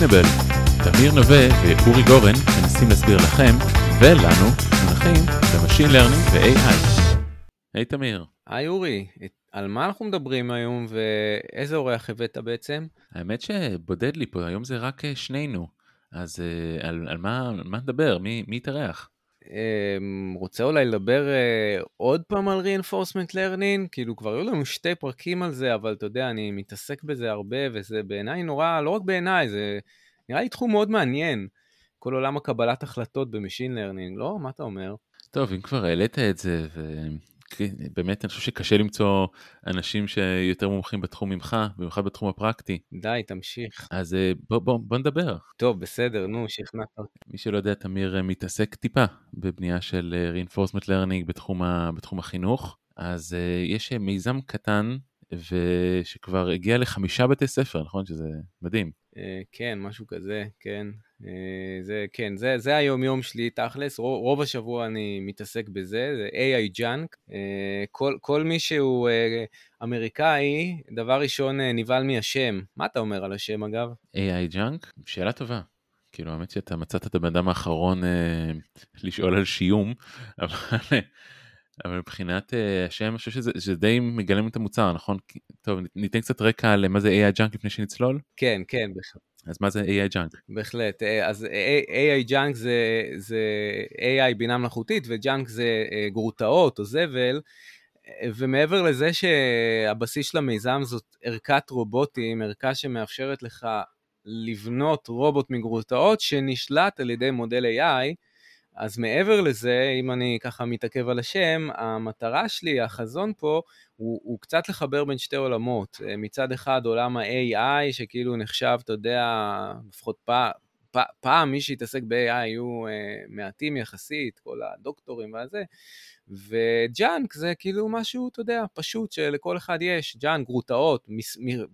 Explainable. תמיר נווה ואורי גורן מנסים להסביר לכם ולנו מונחים ב machine learning ו-AI. היי תמיר. היי אורי, על מה אנחנו מדברים היום ואיזה אורח הבאת בעצם? האמת שבודד לי פה, היום זה רק אה, שנינו. אז אה, על, על, מה, מה נדבר? מי, מי יתארח? אמ, רוצה אולי לדבר uh, עוד פעם על reinforcement learning? כאילו כבר היו לנו שתי פרקים על זה, אבל אתה יודע, אני מתעסק בזה הרבה, וזה בעיניי נורא, לא רק בעיניי, זה נראה לי תחום מאוד מעניין. כל עולם הקבלת החלטות ב machine learning, לא? מה אתה אומר? טוב, אם כבר העלית את זה, באמת אני חושב שקשה למצוא אנשים שיותר מומחים בתחום ממך, במיוחד בתחום הפרקטי. די, תמשיך. אז אה, בוא, בוא, בוא נדבר. טוב, בסדר, נו, שכנעת אותי. מי שלא יודע, תמיר אה, מתעסק טיפה בבנייה של אה, reinforcement learning בתחום, ה, בתחום החינוך. אז יש מיזם קטן ושכבר הגיע לחמישה בתי ספר, נכון? שזה מדהים. כן, משהו כזה, כן. אה, זה, כן, זה, זה היום-יום שלי תכלס, רוב, רוב השבוע אני מתעסק בזה, זה AI Junk. אה, כל, כל מי שהוא אה, אמריקאי, דבר ראשון נבהל מהשם. מה אתה אומר על השם אגב? AI Junk? שאלה טובה. כאילו, האמת שאתה מצאת את הבן אדם האחרון אה, לשאול על שיום, אבל, אבל מבחינת השם, אני חושב שזה, שזה די מגלם את המוצר, נכון? טוב, ניתן קצת רקע למה זה AI Junk לפני שנצלול? כן, כן, בכלל. אז מה זה AI Junk? בהחלט, אה, אז AI Junk זה, זה AI בינה מלאכותית ו junk זה אה, גרוטאות או זבל, ומעבר לזה שהבסיס של המיזם זאת ערכת רובוטים, ערכה שמאפשרת לך לבנות רובוט מגרוטאות שנשלט על ידי מודל AI, אז מעבר לזה, אם אני ככה מתעכב על השם, המטרה שלי, החזון פה, הוא, הוא קצת לחבר בין שתי עולמות. אה, מצד אחד עולם ה-AI, שכאילו נחשב, אתה יודע, לפחות פעם, פעם מי שהתעסק ב-AI היו uh, מעטים יחסית, כל הדוקטורים והזה, ו junk זה כאילו משהו, אתה יודע, פשוט שלכל אחד יש, junk, גרוטאות,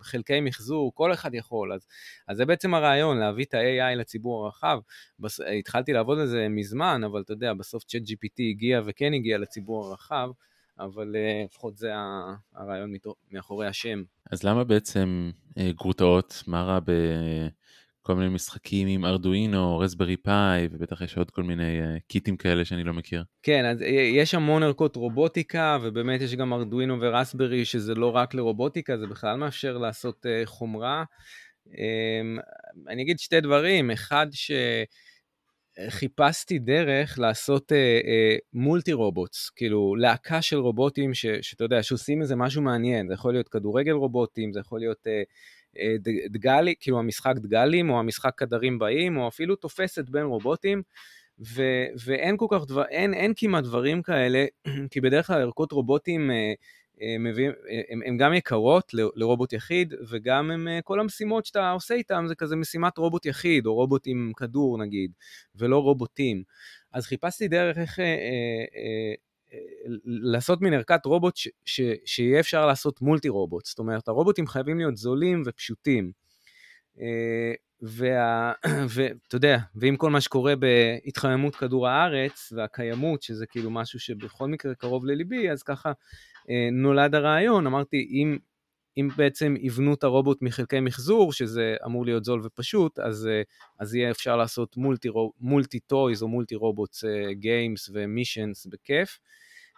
חלקי מחזור, כל אחד יכול. אז, אז זה בעצם הרעיון, להביא את ה-AI לציבור הרחב. בס, התחלתי לעבוד על זה מזמן, אבל אתה יודע, בסוף צ'אט GPT הגיע וכן הגיע לציבור הרחב. אבל uh, לפחות זה הרעיון מאחורי השם. אז למה בעצם uh, גרוטאות? מה רע ב... כל מיני משחקים עם ארדואינו, רסברי פאי, ובטח יש עוד כל מיני uh, קיטים כאלה שאני לא מכיר. כן, אז יש המון ערכות רובוטיקה, ובאמת יש גם ארדואינו ורסברי, שזה לא רק לרובוטיקה, זה בכלל מאפשר לעשות חומרה. Um, אני אגיד שתי דברים, אחד ש... חיפשתי דרך לעשות אה, אה, מולטי רובוטס, כאילו להקה של רובוטים ש, שאתה יודע, שעושים איזה משהו מעניין, זה יכול להיות כדורגל רובוטים, זה יכול להיות אה, אה, דגלי, כאילו המשחק דגלים, או המשחק קדרים באים, או אפילו תופסת בין רובוטים, ו, ואין כל כך דבר, אין, אין כמעט דברים כאלה, כי בדרך כלל ערכות רובוטים אה, מביאים, הם, הם גם יקרות לרובוט יחיד, וגם הם, כל המשימות שאתה עושה איתם זה כזה משימת רובוט יחיד, או רובוט עם כדור נגיד, ולא רובוטים. אז חיפשתי דרך איך אה, אה, לעשות מין ערכת רובוט ש, ש, שיהיה אפשר לעשות מולטי רובוט, זאת אומרת הרובוטים חייבים להיות זולים ופשוטים. אה, ואתה יודע, ועם כל מה שקורה בהתחממות כדור הארץ והקיימות, שזה כאילו משהו שבכל מקרה קרוב לליבי, אז ככה אה, נולד הרעיון, אמרתי, אם, אם בעצם יבנו את הרובוט מחלקי מחזור, שזה אמור להיות זול ופשוט, אז, אה, אז יהיה אפשר לעשות multi, toys או multi robots games ו missions בכיף.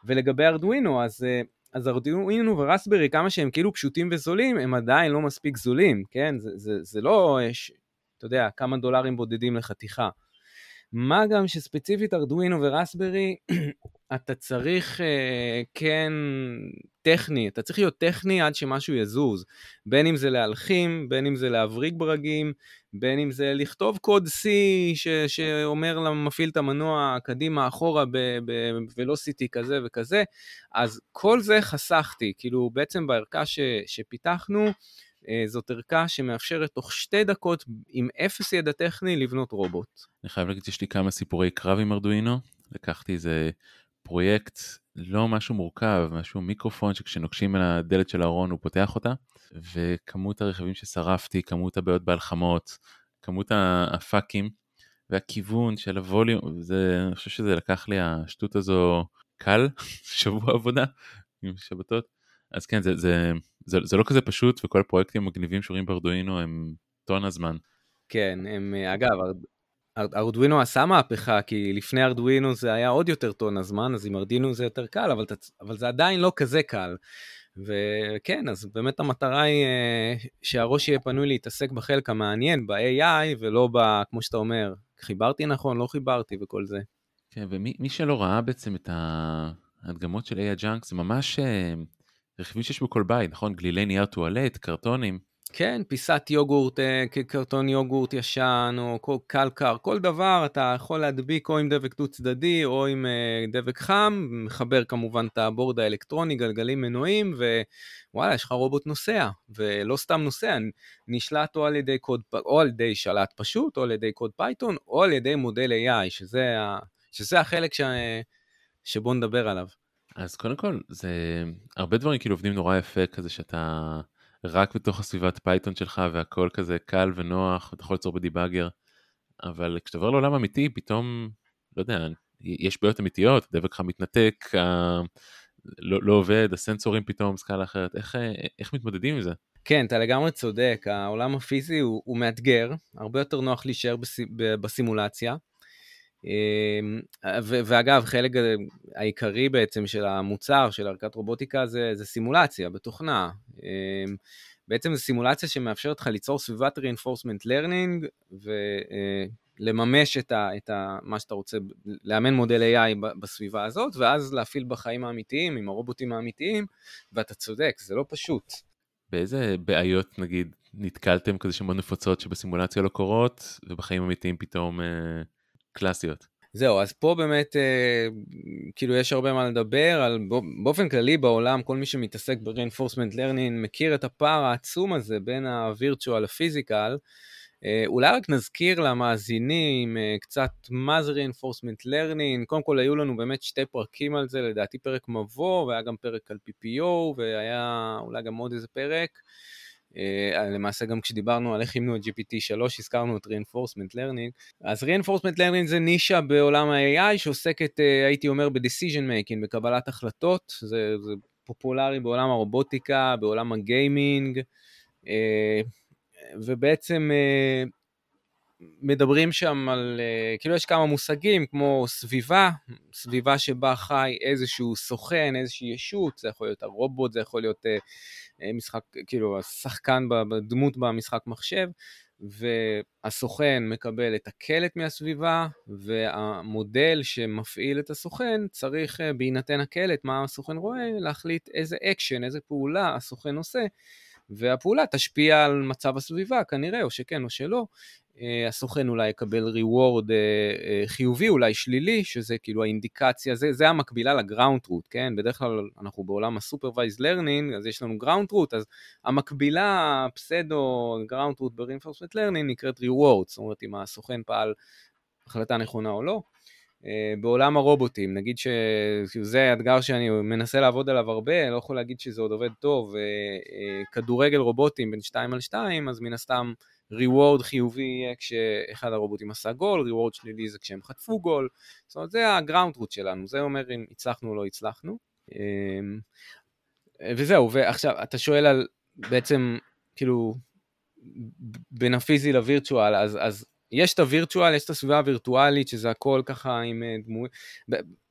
ולגבי ארדואינו, אז, אה, אז ארדואינו ורסברי, כמה שהם כאילו פשוטים וזולים, הם עדיין לא מספיק זולים, כן? זה, זה, זה לא, יש, אתה יודע, כמה דולרים בודדים לחתיכה. מה גם שספציפית ארדואינו ורסברי, אתה צריך uh, כן טכני, אתה צריך להיות טכני עד שמשהו יזוז, בין אם זה להלחים, בין אם זה להבריג ברגים, בין אם זה לכתוב קוד C ש, שאומר למפעיל את המנוע קדימה אחורה בוולוסיטי כזה וכזה, אז כל זה חסכתי, כאילו בעצם בערכה ש, שפיתחנו, אה, זאת ערכה שמאפשרת תוך שתי דקות עם אפס ידע טכני לבנות רובוט. אני חייב להגיד שיש לי כמה סיפורי קרב עם ארדואינו, לקחתי איזה פרויקט לא משהו מורכב, משהו מיקרופון שכשנוקשים על הדלת של הארון הוא פותח אותה, וכמות הרכיבים ששרפתי, כמות הבעיות בהלחמות, כמות הפאקים, והכיוון של הווליום, זה, אני חושב שזה לקח לי השטות הזו קל, שבוע עבודה עם שבתות, אז כן, זה, זה, זה, זה לא כזה פשוט, וכל הפרויקטים המגניבים שרואים בארדואינו הם טון הזמן. כן, הם, אגב, ארדואינו עשה מהפכה, כי לפני ארדואינו זה היה עוד יותר טון הזמן, אז עם ארדינו זה יותר קל, אבל, אבל זה עדיין לא כזה קל. וכן, אז באמת המטרה היא אה, שהראש יהיה פנוי להתעסק בחלק המעניין, ב-AI, ולא ב... כמו שאתה אומר, חיברתי נכון, לא חיברתי וכל זה. כן, ומי שלא ראה בעצם את ההדגמות של AI Junk, זה ממש אה, רכיבים שיש בכל בית, נכון? גלילי נייר טואלט, קרטונים. כן, פיסת יוגורט, אה, קרטון יוגורט ישן, או קלקר, כל דבר אתה יכול להדביק או עם דבק דו צדדי או עם אה, דבק חם, מחבר כמובן את ה board האלקטרוני, גלגלים מנועים, ווואלה, יש לך רובוט נוסע, ולא סתם נוסע, נשלט או על ידי קוד, או על ידי שלט פשוט, או על ידי קוד פייתון, או על ידי מודל AI, שזה, ה, שזה החלק ש, שבוא נדבר עליו. אז קודם כל, זה הרבה דברים כאילו עובדים נורא יפה כזה שאתה... רק בתוך הסביבת פייתון שלך והכל כזה קל ונוח, אתה יכול ליצור ב debugger, אבל כשאתה עובר לעולם אמיתי, פתאום, לא יודע, יש בעיות אמיתיות, דבק לך מתנתק, ה... לא, לא עובד, הסנסורים פתאום סקאלה אחרת, איך, איך מתמודדים עם זה? כן, אתה לגמרי צודק, העולם הפיזי הוא, הוא מאתגר, הרבה יותר נוח להישאר בס, בסימולציה. אמ, ואגב, חלק העיקרי בעצם של המוצר, של ערכת רובוטיקה, זה, זה סימולציה בתוכנה. אמ, בעצם זו סימולציה שמאפשרת לך ליצור סביבת reinforcement learning ולממש את, ה, את ה, מה שאתה רוצה, לאמן מודל AI בסביבה הזאת, ואז להפעיל בחיים האמיתיים, עם הרובוטים האמיתיים, ואתה צודק, זה לא פשוט. באיזה בעיות, נגיד, נתקלתם כזה שמאוד נפוצות שבסימולציה לא קורות, ובחיים אמיתיים פתאום... אה... קלאסיות. זהו, אז פה באמת, אה, כאילו יש הרבה מה לדבר, על באופן כללי בעולם, כל מי שמתעסק ב-reinforcement learning מכיר את הפער העצום הזה בין ה-virtual ל-physical. אה, אולי רק נזכיר למאזינים אה, קצת מה זה reinforcement learning, קודם כל היו לנו באמת שתי פרקים על זה, לדעתי פרק מבוא, והיה גם פרק על PPO, והיה אולי גם עוד איזה פרק. Uh, למעשה גם כשדיברנו על איך אימנו את GPT-3 הזכרנו את reinforcement learning. אז reinforcement learning זה נישה בעולם ה-AI שעוסקת, uh, הייתי אומר, ב-decision making, בקבלת החלטות, זה, זה פופולרי בעולם הרובוטיקה, בעולם הגיימינג, uh, ובעצם uh, מדברים שם על, uh, כאילו יש כמה מושגים כמו סביבה, סביבה שבה חי איזשהו סוכן, איזושהי ישות, זה יכול להיות הרובוט, זה יכול להיות... Uh, אה, משחק, כאילו השחקן בדמות במשחק מחשב, והסוכן מקבל את הקלט מהסביבה, והמודל שמפעיל את הסוכן צריך אה, בהינתן הקלט, מה הסוכן רואה, להחליט איזה אקשן, איזה פעולה הסוכן עושה, והפעולה תשפיע על מצב הסביבה כנראה, או שכן או שלא, אה, הסוכן אולי יקבל reward אה, אה, חיובי, אולי שלילי, שזה כאילו האינדיקציה, זה, זה המקבילה ל ground truth, כן? בדרך כלל אנחנו בעולם ה-supervised אז יש לנו ground truth, אז המקבילה, ה pseudo ground truth ב-reinforcement learning נקראת reward, זאת אומרת אם הסוכן פעל החלטה נכונה או לא. בעולם הרובוטים, נגיד שזה אתגר שאני מנסה לעבוד עליו הרבה, לא יכול להגיד שזה עוד עובד טוב, כדורגל רובוטים בין 2 על 2, אז מן הסתם reward חיובי יהיה כשאחד הרובוטים עשה גול, reward שלילי זה כשהם חטפו גול, זאת אומרת זה הגראונד רוט שלנו, זה אומר אם הצלחנו או לא הצלחנו. אמ, וזהו, ועכשיו אתה שואל על בעצם כאילו בין הפיזי לווירטואל, אז, אז יש את הווירטואל, יש את הסביבה הווירטואלית, שזה הכל ככה עם אה, דמוי...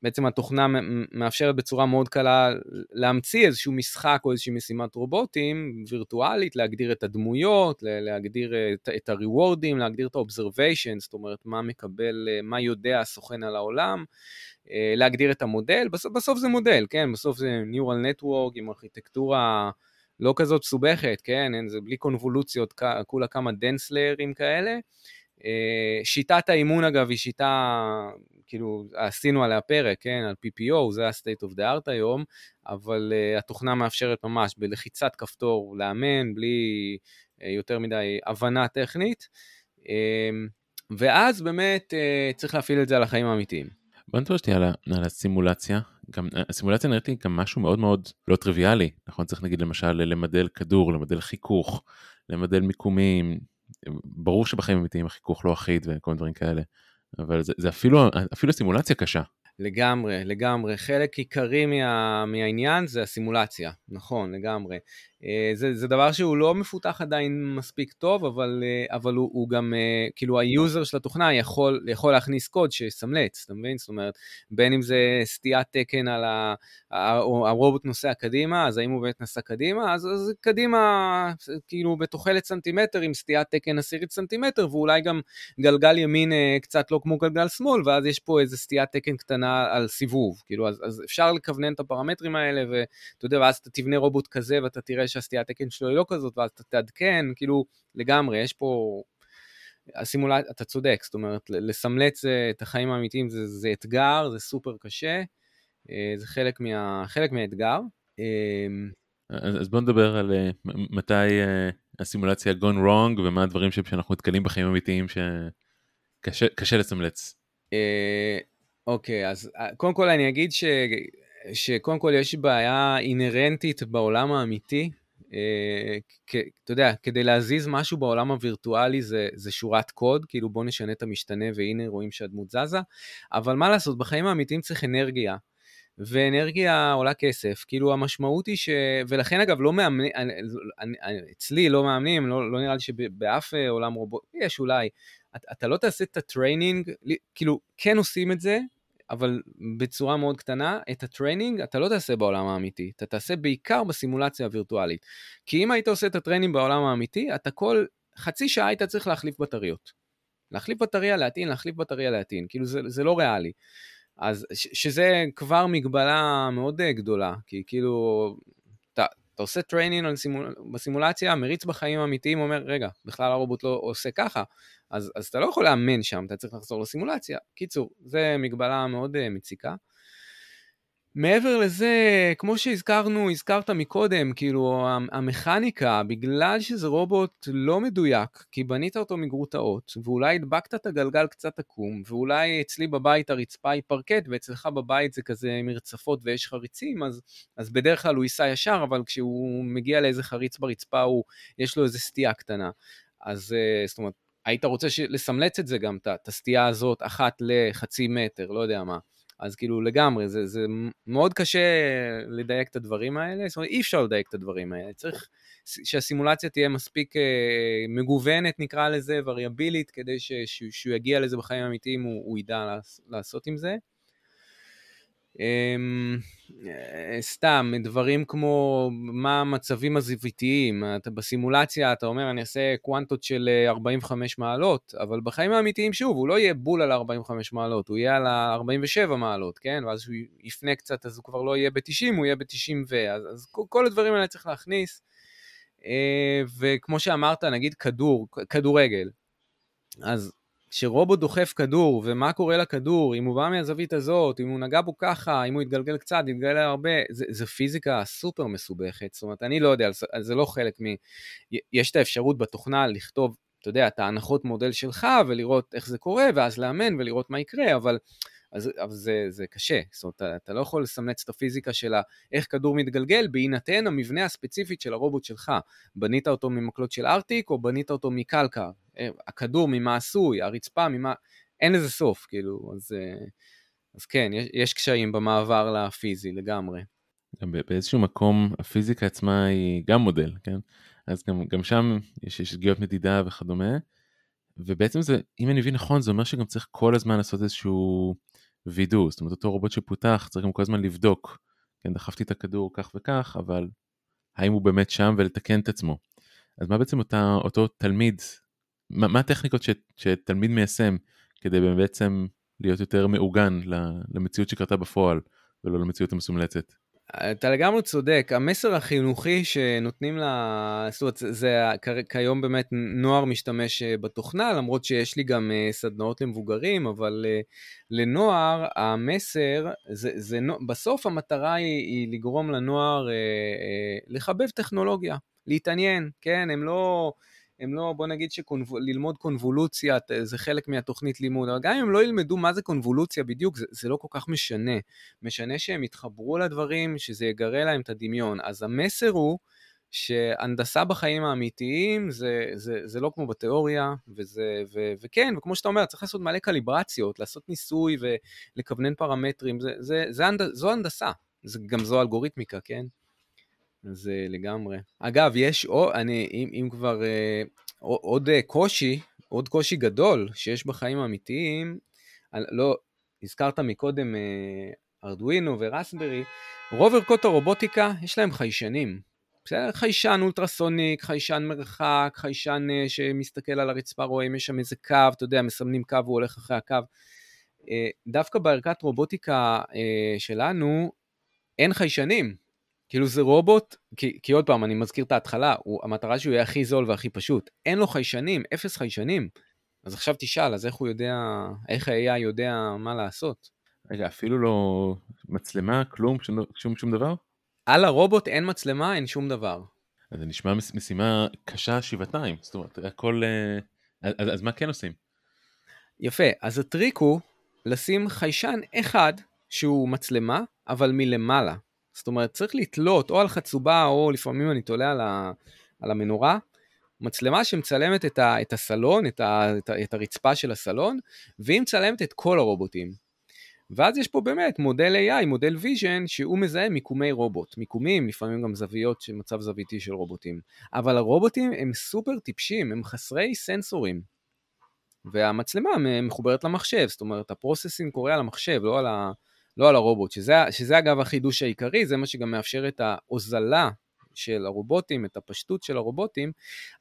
בעצם התוכנה מאפשרת בצורה מאוד קלה להמציא איזשהו משחק או איזושהי משימת רובוטים וירטואלית, להגדיר את הדמויות, להגדיר את, את ה rewardים, להגדיר את ה observation, זאת אומרת מה מקבל, אה, מה יודע הסוכן על העולם, אה, להגדיר את המודל, בסוף, בסוף זה מודל, כן? בסוף זה Neural Network עם ארכיטקטורה לא כזאת מסובכת, כן? זה בלי קונבולוציות, כולה כמה דנסליירים כאלה. אה, שיטת האימון אגב היא שיטה, כאילו עשינו עליה פרק, כן, על PPO, זה ה-state of the art היום, אבל uh, התוכנה מאפשרת ממש בלחיצת כפתור לאמן, בלי uh, יותר מדי הבנה טכנית, uh, ואז באמת uh, צריך להפעיל את זה על החיים האמיתיים. בוא נדבר שנייה על, על הסימולציה, גם הסימולציה נראית לי גם משהו מאוד מאוד לא טריוויאלי, נכון? צריך נגיד למשל למדל כדור, למדל חיכוך, למדל מיקומים, ברור שבחיים אמיתיים החיכוך לא אחיד וכל מיני דברים כאלה, אבל זה, זה אפילו, אפילו סימולציה קשה. לגמרי, לגמרי. חלק עיקרי מה, מהעניין זה הסימולציה, נכון, לגמרי. אה, זה, זה דבר שהוא לא מפותח עדיין מספיק טוב, אבל, אה, אבל הוא, הוא גם, אה, כאילו ה user של התוכנה יכול, יכול להכניס קוד שיסמלץ, אתה מבין? זאת אומרת, בין אם זה סטיית תקן על ה... הרובוט נוסע קדימה, אז האם הוא באמת נסע קדימה? אז, אז קדימה, כאילו בתוחלת סנטימטר עם סטיית תקן עשירית סנטימטר, ואולי גם גלגל ימין קצת לא כמו גלגל שמאל, ואז יש פה איזה סטיית תקן קטנה על סיבוב. כאילו, אז, אז אפשר לכוונן את הפרמטרים האלה, ואתה יודע, ואז אתה תבנה רובוט כזה ואתה תראה שהסטיית תקן שלו היא לא כזאת, ואז אתה תעדכן, כאילו, לגמרי, יש פה... הסימולציה, אתה צודק, זאת אומרת, לסמלץ את החיים האמיתיים זה, זה אתגר, זה סופר קשה, אה, זה חלק, מה, חלק מהאתגר. אמ, אז, אז בוא נדבר על uh, מתי uh, הסימולציה gone wrong ומה הדברים שאנחנו נתקלים בחיים האמיתיים שקשה לסמלץ. אוקיי, אז קודם כל אני אגיד ש... שקודם כל יש בעיה אינהרנטית בעולם האמיתי. אה, אתה יודע, כדי להזיז משהו בעולם הווירטואלי זה, זה שורת קוד, כאילו בוא נשנה את המשתנה והנה רואים שהדמות זזה, אבל מה לעשות, בחיים האמיתיים צריך אנרגיה. ואנרגיה עולה כסף, כאילו המשמעות היא ש... ולכן אגב לא מאמנים, אצלי לא מאמנים, לא, לא נראה לי שבאף עולם רובוט, יש אולי, אתה לא תעשה את ה training, כאילו כן עושים את זה, אבל בצורה מאוד קטנה, את ה training אתה לא תעשה בעולם האמיתי, אתה תעשה בעיקר בסימולציה הווירטואלית. כי אם היית עושה את ה training בעולם האמיתי, אתה כל חצי שעה היית צריך להחליף בטריות. להחליף בטריה, להטעין, להחליף בטריה, להטעין. כאילו זה, זה לא ריאלי. אז שזה כבר מגבלה מאוד גדולה, כי כאילו, אתה, עושה training סימול, בסימולציה, מריץ בחיים האמיתיים, אומר, רגע, בכלל הרובוט לא עושה ככה. אז, אז אתה לא יכול לאמן שם, אתה צריך לחזור לסימולציה. קיצור, זה מגבלה מאוד uh, מציקה. מעבר לזה, כמו שהזכרנו, הזכרת מקודם, כאילו המכניקה, בגלל שזה רובוט לא מדויק, כי בנית אותו מגרוטאות, ואולי הדבקת את הגלגל קצת עקום, ואולי אצלי בבית הרצפה היא פרקט, ואצלך בבית זה כזה מרצפות ויש חריצים, אז, אז בדרך כלל הוא ייסע ישר, אבל כשהוא מגיע לאיזה חריץ ברצפה, הוא, יש לו איזה סטייה קטנה. אז אה, זאת אומרת, היית רוצה לסמלץ את זה גם, את הסטייה הזאת, אחת לחצי מטר, לא יודע מה. אז כאילו לגמרי, זה, זה מאוד קשה לדייק את הדברים האלה, זאת אומרת אי אפשר לדייק את הדברים האלה, צריך שהסימולציה תהיה מספיק אה, מגוונת נקרא לזה, וריאבילית, כדי ש, שהוא יגיע לזה בחיים האמיתיים, הוא, הוא ידע לעשות עם זה. אמ, אה, סתם, דברים כמו מה המצבים הזוויתיים, אתה בסימולציה אתה אומר אני אעשה קוונטות של 45 אה, מעלות, אבל בחיים האמיתיים שוב, הוא לא יהיה בול על 45 מעלות, הוא יהיה על ה-47 מעלות, כן? ואז הוא יפנה קצת אז הוא כבר לא יהיה ב-90, הוא יהיה ב-90 ו... אז, אז כל הדברים האלה צריך להכניס. אה, וכמו שאמרת, נגיד כדור, כדורגל, אז כשרובוט דוחף כדור, ומה קורה לכדור, אם הוא בא מהזווית הזאת, אם הוא נגע בו ככה, אם הוא יתגלגל קצת, יתגלגל הרבה, זה, זה פיזיקה סופר מסובכת. זאת אומרת, אני לא יודע, זה לא חלק מ... יש את האפשרות בתוכנה לכתוב, אתה יודע, את ההנחות מודל שלך, ולראות איך זה קורה, ואז לאמן ולראות מה יקרה, אבל... אז, אבל זה, זה קשה, זאת אומרת, אתה, לא יכול לסמלץ את הפיזיקה של איך כדור מתגלגל בהינתן המבנה הספציפית של הרובוט שלך. בנית אותו ממקלות של ארטיק או בנית אותו מקלקר, אה, הכדור ממה עשוי, הרצפה ממה, אין לזה סוף, כאילו, אז, אה, אז כן, יש, יש קשיים במעבר לפיזי לגמרי. באיזשהו מקום הפיזיקה עצמה היא גם מודל, כן? אז גם, גם שם יש שגיאות מדידה וכדומה, ובעצם זה, אם אני מבין נכון, זה אומר שגם צריך כל הזמן לעשות איזשהו וידוא, זאת אומרת אותו רובוט שפותח צריך גם כל הזמן לבדוק, כן, דחפתי את הכדור כך וכך, אבל האם הוא באמת שם ולתקן את עצמו. אז מה בעצם אותה, אותו תלמיד מה, מה הטכניקות ש, שתלמיד מיישם כדי בעצם להיות יותר מעוגן למציאות שקרתה בפועל ולא למציאות המסומלצת? אתה לגמרי צודק, המסר החינוכי שנותנים לה, זאת אומרת, זה כיום באמת נוער משתמש אה, בתוכנה, למרות שיש לי גם אה, סדנאות למבוגרים, אבל אה, לנוער המסר, זה, זה, בסוף המטרה היא, היא לגרום לנוער לחבב טכנולוגיה, להתעניין, כן, הם לא... הם לא, בוא נגיד שללמוד קונבולוציה זה חלק מהתוכנית לימוד, אבל גם אם הם לא ילמדו מה זה קונבולוציה בדיוק, זה, זה לא כל כך משנה. משנה שהם יתחברו לדברים, שזה יגרה להם את הדמיון. אז המסר הוא שהנדסה בחיים האמיתיים זה, זה, זה לא כמו בתיאוריה, וזה, ו, וכן, וכמו שאתה אומר, צריך לעשות מלא קליברציות, לעשות ניסוי ולכוונן פרמטרים, זה, זה, זה, זו הנדסה, זה, גם זו אלגוריתמיקה, כן? זה לגמרי. אגב, יש, או, אני, אם, אם כבר, אה, עוד קושי, עוד קושי גדול שיש בחיים האמיתיים, לא, הזכרת מקודם ארדואינו ורסברי, רוב ערכות הרובוטיקה יש להם חיישנים. בסדר? חיישן אולטרסוניק, חיישן מרחק, חיישן uh, שמסתכל על הרצפה, רואה אם יש שם איזה קו, אתה יודע, מסמנים קו, הוא הולך אחרי הקו. Uh, דווקא בערכת רובוטיקה uh, שלנו, אין חיישנים. כאילו זה רובוט, כי, כי עוד פעם, אני מזכיר את ההתחלה, הוא, המטרה שהוא יהיה הכי זול והכי פשוט. אין לו חיישנים, אפס חיישנים. אז עכשיו תשאל, אז איך הוא יודע, איך ה-AI יודע מה לעשות? רגע, אפילו לא מצלמה, כלום, שום, שום, שום דבר? על הרובוט אין מצלמה, אין שום דבר. אז זה נשמע משימה קשה שבעתיים, זאת אומרת, הכל... אה, אז, אז מה כן עושים? יפה, אז הטריק הוא לשים חיישן אחד שהוא מצלמה, אבל מלמעלה. זאת אומרת, צריך לתלות או על חצובה, או לפעמים אני תולה על, ה, על המנורה, מצלמה שמצלמת את, ה, את הסלון, את, ה, את, ה, את הרצפה של הסלון, והיא מצלמת את כל הרובוטים. ואז יש פה באמת מודל AI, מודל vision, שהוא מזהה מיקומי רובוט. מיקומים, לפעמים גם זוויות מצב זוויתי של רובוטים. אבל הרובוטים הם סופר טיפשים, הם חסרי סנסורים. והמצלמה מחוברת למחשב, זאת אומרת, ה processing קורה על המחשב, לא על, ה, לא על הרובוט, שזה, שזה אגב החידוש העיקרי, זה מה שגם מאפשר את ההוזלה של הרובוטים, את הפשטות של הרובוטים,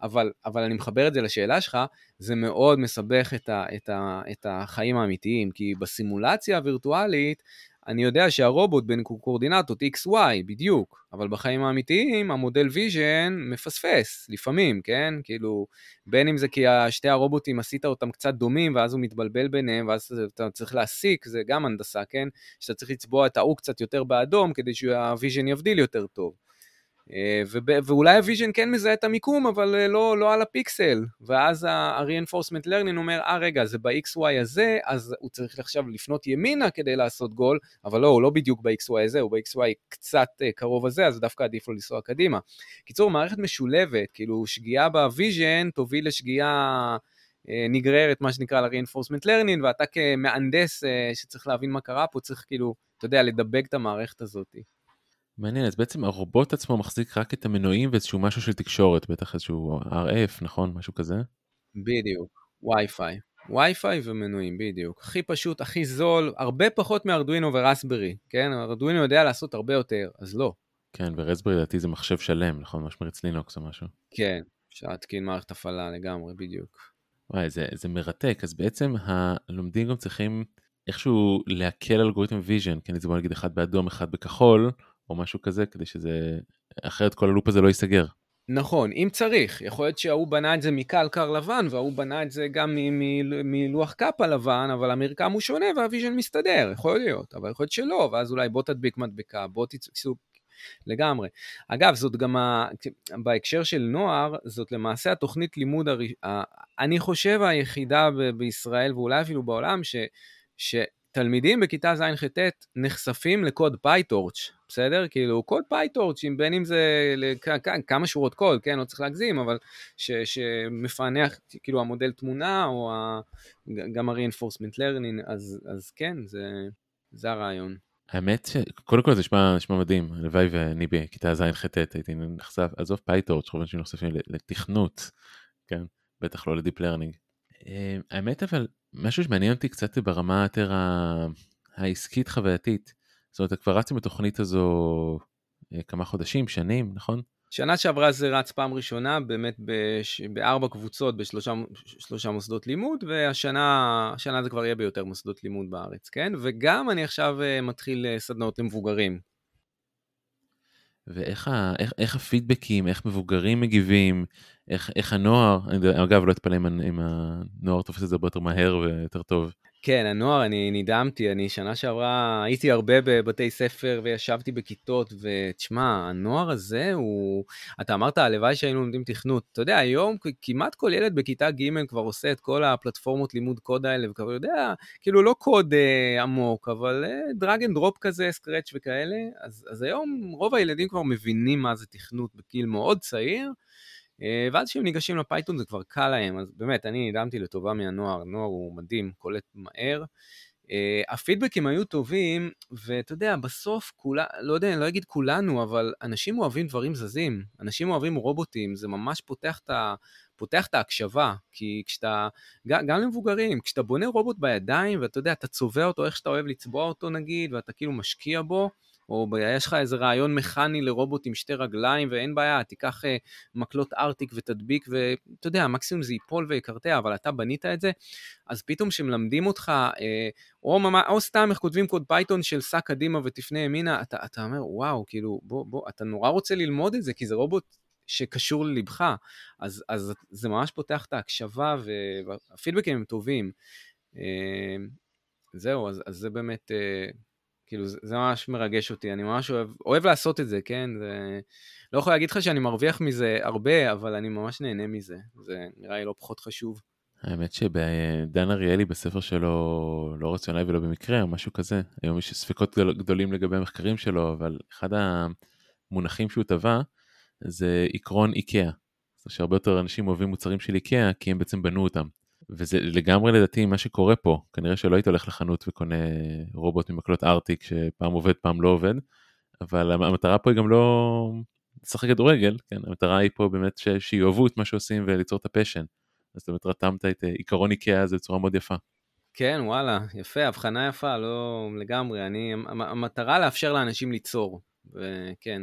אבל, אבל אני מחבר את זה לשאלה שלך, זה מאוד מסבך את, ה, את, ה, את החיים האמיתיים, כי בסימולציה הווירטואלית, אני יודע שהרובוט בין קורדינטות XY בדיוק, אבל בחיים האמיתיים המודל vision מפספס לפעמים, כן? כאילו, בין אם זה כי שתי הרובוטים עשית אותם קצת דומים ואז הוא מתבלבל ביניהם ואז אתה צריך להסיק, זה גם הנדסה, כן? שאתה צריך לצבוע את ההוא קצת יותר באדום כדי שה vision יבדיל יותר טוב. אה, ואולי ה vision כן מזהה את המיקום, אבל אה, לא, לא על הפיקסל. ואז ה-reinforcement learning אומר, אה רגע, זה ב-XY הזה, אז הוא צריך עכשיו לפנות ימינה כדי לעשות גול, אבל לא, הוא לא בדיוק ב-XY הזה, הוא ב-XY קצת אה, קרוב הזה, אז דווקא עדיף לו לנסוע קדימה. קיצור, מערכת משולבת, כאילו שגיאה ב vision תוביל לשגיאה... נגררת, מה שנקרא ל-reinforcement learning, ואתה כמהנדס שצריך להבין מה קרה פה, צריך כאילו, אתה יודע, לדבק את המערכת הזאת. מעניין, אז בעצם הרובוט עצמו מחזיק רק את המנועים ואיזשהו משהו של תקשורת, בטח איזשהו RF, נכון? משהו כזה? בדיוק, וי-פיי. וי-פיי ומנועים, בדיוק. הכי פשוט, הכי זול, הרבה פחות מארדואינו ו Raspberry, כן? ארדואינו יודע לעשות הרבה יותר, אז לא. כן, ו Raspberry לדעתי זה מחשב שלם, נכון? ממש מריץ לינוקס או משהו. כן, אפשר להתקין מערכת הפעלה לגמרי, בדיוק. וואי, זה, זה מרתק. אז בעצם הלומדים גם צריכים איכשהו להקל אלגוריתם vision, כן? זה בוא נגיד אחד באדום, אחד בכחול, או משהו כזה, כדי שזה, אחרת כל ה loop הזה לא ייסגר. נכון, אם צריך. יכול להיות שההוא בנה את זה מקלקר לבן, וההוא בנה את זה גם מלוח קאפה לבן, אבל המרקם הוא שונה וה vision מסתדר, יכול להיות, אבל יכול להיות שלא, ואז אולי בוא תדביק מדבקה, בוא תצאו לגמרי. אגב, זאת גם, ה... בהקשר של נוער, זאת למעשה התוכנית לימוד, הר... אני חושב היחידה ב... בישראל, ואולי אפילו בעולם, ש... ש... תלמידים בכיתה ז'-ח' נחשפים לקוד PyTorch, בסדר? כאילו קוד PyTorch, בין אם זה כמה שורות קוד, כן, לא צריך להגזים, אבל ש, שמפענח כאילו המודל תמונה או ה, גם ה-reinforcement learning, אז, אז כן, זה, זה הרעיון. האמת שקודם כל זה נשמע, נשמע מדהים, הלוואי ואני בכיתה ז'-ח' הייתי נחשף, עזוב PyTorch, חושבים שהם נחשפים לתכנות, כן, בטח לא ל deep learning. אה, האמת אבל משהו שמעניין אותי קצת ברמה יותר העסקית חווייתית. זאת אומרת, כבר רצתם בתוכנית הזו אה, כמה חודשים, שנים, נכון? שנה שעברה זה רץ פעם ראשונה, באמת בש... בארבע קבוצות בשלושה מוסדות לימוד, והשנה זה כבר יהיה ביותר מוסדות לימוד בארץ, כן? וגם אני עכשיו אה, מתחיל סדנאות למבוגרים. ואיך ה, איך, איך הפידבקים, איך מבוגרים מגיבים, איך, איך הנוער, אגב לא אתפלא אם הנוער תופס את זה הרבה יותר מהר ויותר טוב. כן, הנוער, אני נדהמתי, אני שנה שעברה הייתי הרבה בבתי ספר וישבתי בכיתות, ותשמע, הנוער הזה הוא... אתה אמרת, הלוואי שהיינו לומדים תכנות. אתה יודע, היום כמעט כל ילד בכיתה ג' כבר עושה את כל הפלטפורמות לימוד קוד האלה, וכבר יודע, כאילו לא קוד אה, עמוק, אבל drag and drop כזה, Scratch וכאלה, אז, אז היום רוב הילדים כבר מבינים מה זה תכנות בגיל מאוד צעיר. אה, ואז כשהם ניגשים ל Python זה כבר קל להם, אז באמת, אני נדהמתי לטובה מהנוער, נוער הוא מדהים, קולט מהר. Uh, הפידבקים היו טובים, ואתה יודע, בסוף, כולה, לא יודע, אני לא אגיד כולנו, אבל אנשים אוהבים דברים זזים. אנשים אוהבים רובוטים, זה ממש פותח את, ה, פותח את ההקשבה. כי כשאתה, גם, גם למבוגרים, כשאתה בונה רובוט בידיים, ואתה יודע, אתה צובע אותו איך שאתה אוהב לצבוע אותו נגיד, ואתה כאילו משקיע בו, או יש לך איזה רעיון מכני לרובוט עם שתי רגליים ואין בעיה, תיקח uh, מקלות ארטיק ותדביק ואתה יודע, מקסימום זה ייפול ויקרטע, אבל אתה בנית את זה, אז פתאום כשמלמדים אותך, uh, או, ממש, או סתם איך כותבים קוד Python של סע קדימה ותפנה ימינה, אתה, אתה אומר, וואו, כאילו, בוא, בוא, אתה נורא רוצה ללמוד את זה, כי זה רובוט שקשור ללבך, אז, אז זה ממש פותח את ההקשבה והפידבקים הם טובים. Uh, זהו, אז, אז זה באמת... כאילו, זה, זה ממש מרגש אותי, אני ממש אוהב, אוהב לעשות את זה, כן? זה... לא יכול להגיד לך שאני מרוויח מזה הרבה, אבל אני ממש נהנה מזה. זה נראה לי לא פחות חשוב. האמת שבדן אריאלי בספר שלו, לא רציונלי ולא במקרה, או משהו כזה, היום יש ספקות גדולים לגבי המחקרים שלו, אבל אחד המונחים שהוא טבע זה עקרון איקאה. זאת שהרבה יותר אנשים אוהבים מוצרים של איקאה, כי הם בעצם בנו אותם. וזה לגמרי לדעתי מה שקורה פה, כנראה שלא היית הולך לחנות וקונה רובוט ממקלות ארטיק שפעם עובד פעם לא עובד, אבל המטרה פה היא גם לא לשחק כדורגל, כן, המטרה היא פה באמת ש... שיאהבו את מה שעושים וליצור את הפשן. אז זאת אומרת רתמת את עיקרון איקאה הזה בצורה מאוד יפה. כן, וואלה, יפה, הבחנה יפה, לא לגמרי. אני, המטרה לאפשר לאנשים ליצור, וכן.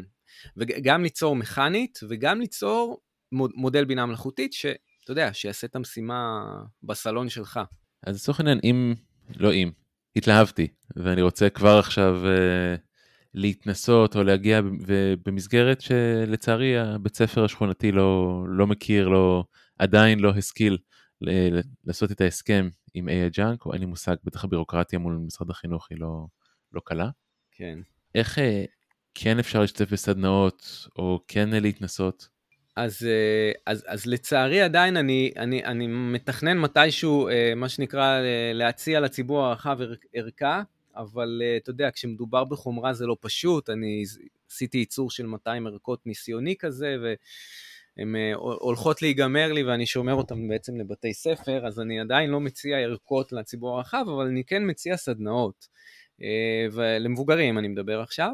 וגם ליצור מכנית, וגם ליצור מודל בינה מלאכותית, ש... אתה יודע, שיעשה את המשימה בסלון שלך. אז לצורך העניין, אם, לא אם, התלהבתי, ואני רוצה כבר עכשיו uh, להתנסות או להגיע במסגרת שלצערי הבית ספר השכונתי לא, לא מכיר, לא, עדיין לא השכיל לעשות את ההסכם עם AI Junk, או אין לי מושג, בטח הבירוקרטיה מול משרד החינוך היא לא, לא קלה. כן. איך uh, כן אפשר להשתתף בסדנאות, או כן להתנסות? אז, אה, אז, אז לצערי עדיין אני, אני, אני מתכנן מתישהו, אה, מה שנקרא, אה, להציע לציבור הרחב ערכה, אבל אתה יודע, כשמדובר בחומרה זה לא פשוט, אני עשיתי ייצור של 200 ערכות ניסיוני כזה, והן הולכות להיגמר לי ואני שומר אותן בעצם לבתי ספר, אז אני עדיין לא מציע ערכות לציבור הרחב, אבל אני כן מציע סדנאות. ולמבוגרים אני מדבר עכשיו.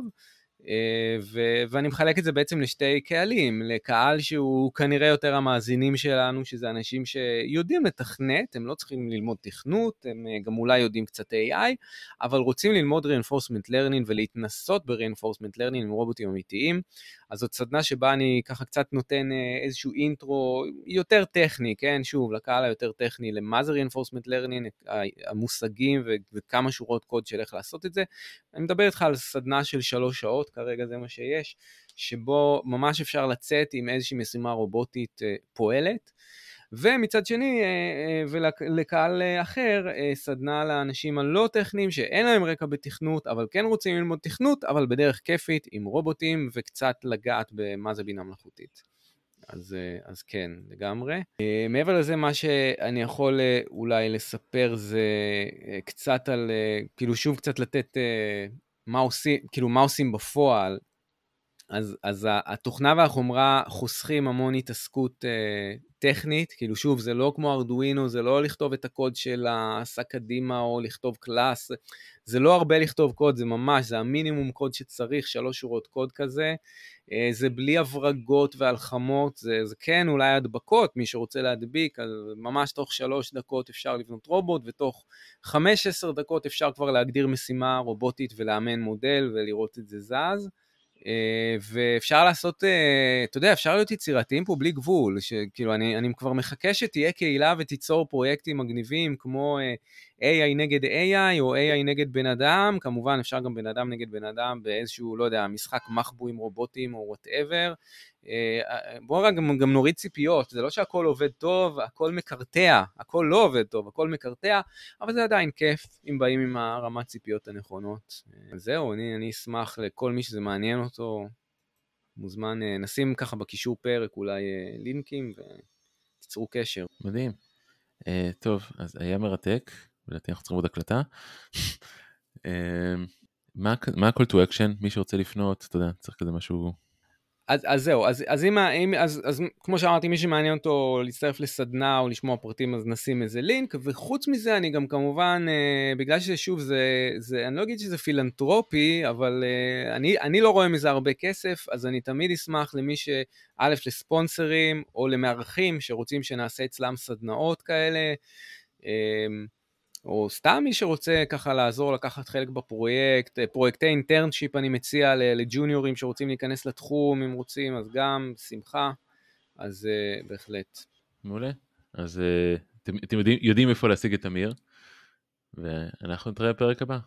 אה, ו- ואני מחלק את זה בעצם לשתי קהלים, לקהל שהוא כנראה יותר המאזינים שלנו, שזה אנשים שיודעים לתכנת, הם לא צריכים ללמוד תכנות, הם אה, גם אולי יודעים קצת AI, אבל רוצים ללמוד reinforcement learning ולהתנסות ב-reinforcement learning עם רובוטים אמיתיים. אז זאת סדנה שבה אני ככה קצת נותן אה, איזשהו אינטרו יותר טכני, כן, שוב, לקהל היותר טכני, למה זה reinforcement learning, המושגים וכמה שורות קוד של איך לעשות את זה. אני מדבר איתך על סדנה של שלוש שעות, כרגע זה מה שיש, שבו ממש אפשר לצאת עם איזושהי משימה רובוטית אה, פועלת. ומצד שני, אה, ולקהל אחר, סדנה לאנשים הלא טכניים שאין להם רקע בתכנות, אבל כן רוצים ללמוד תכנות, אבל בדרך כיפית, עם רובוטים, וקצת לגעת במה זה בינה מלאכותית. אז, אז כן, לגמרי. מעבר לזה, מה שאני יכול אולי לספר זה קצת על, כאילו שוב קצת לתת מה עושים, כאילו מה עושים בפועל. אז, אז התוכנה והחומרה חוסכים המון התעסקות אה, טכנית, כאילו שוב, זה לא כמו ארדואינו, זה לא לכתוב את הקוד של הסע קדימה או לכתוב קלאס, זה לא הרבה לכתוב קוד, זה ממש, זה המינימום קוד שצריך, שלוש שורות קוד כזה, זה בלי הברגות והלחמות, זה, זה כן אולי הדבקות, מי שרוצה להדביק, אז ממש תוך שלוש דקות אפשר לבנות רובוט, ותוך חמש עשר דקות אפשר כבר להגדיר משימה רובוטית ולאמן מודל ולראות את זה זז. אה, ואפשר לעשות, אה, אתה יודע, אפשר להיות יצירתיים פה בלי גבול, שכאילו אני, אני כבר מחכה שתהיה קהילה ותיצור פרויקטים מגניבים כמו אה, AI נגד AI או AI נגד בן אדם, כמובן אפשר גם בן אדם נגד בן אדם באיזשהו, לא יודע, משחק מחבוא עם רובוטים או whatever. בואו רק גם, גם נוריד ציפיות, זה לא שהכל עובד טוב, הכל מקרטע, הכל לא עובד טוב, הכל מקרטע, אבל זה עדיין כיף אם באים עם הרמת ציפיות הנכונות. זהו, אני, אני אשמח לכל מי שזה מעניין אותו, מוזמן, נשים ככה בקישור פרק אולי לינקים ותיצרו קשר. מדהים. Uh, טוב, אז היה מרתק, לדעתי אנחנו צריכים עוד הקלטה. uh, מה ה-call to action, מי שרוצה לפנות, אתה יודע, צריך כזה משהו אז, אז זהו, אז, אז, אם, אם, אז, אז כמו שאמרתי, מי שמעניין אותו להצטרף לסדנה או לשמוע פרטים, אז נשים איזה לינק, וחוץ מזה, אני גם כמובן, אה, בגלל ששוב, זה, זה, אני לא אגיד שזה פילנטרופי, אבל אה, אני, אני לא רואה מזה הרבה כסף, אז אני תמיד אשמח למי ש... א', לספונסרים או למארחים שרוצים שנעשה אצלם סדנאות כאלה. אה, או סתם מי שרוצה ככה לעזור לקחת חלק בפרויקט, פרויקטי אינטרנשיפ אני מציע לג'וניורים שרוצים להיכנס לתחום אם רוצים, אז גם שמחה, אז uh, בהחלט. מעולה, אז uh, אתם, אתם יודעים, יודעים איפה להשיג את אמיר, ואנחנו נתראה בפרק הבא.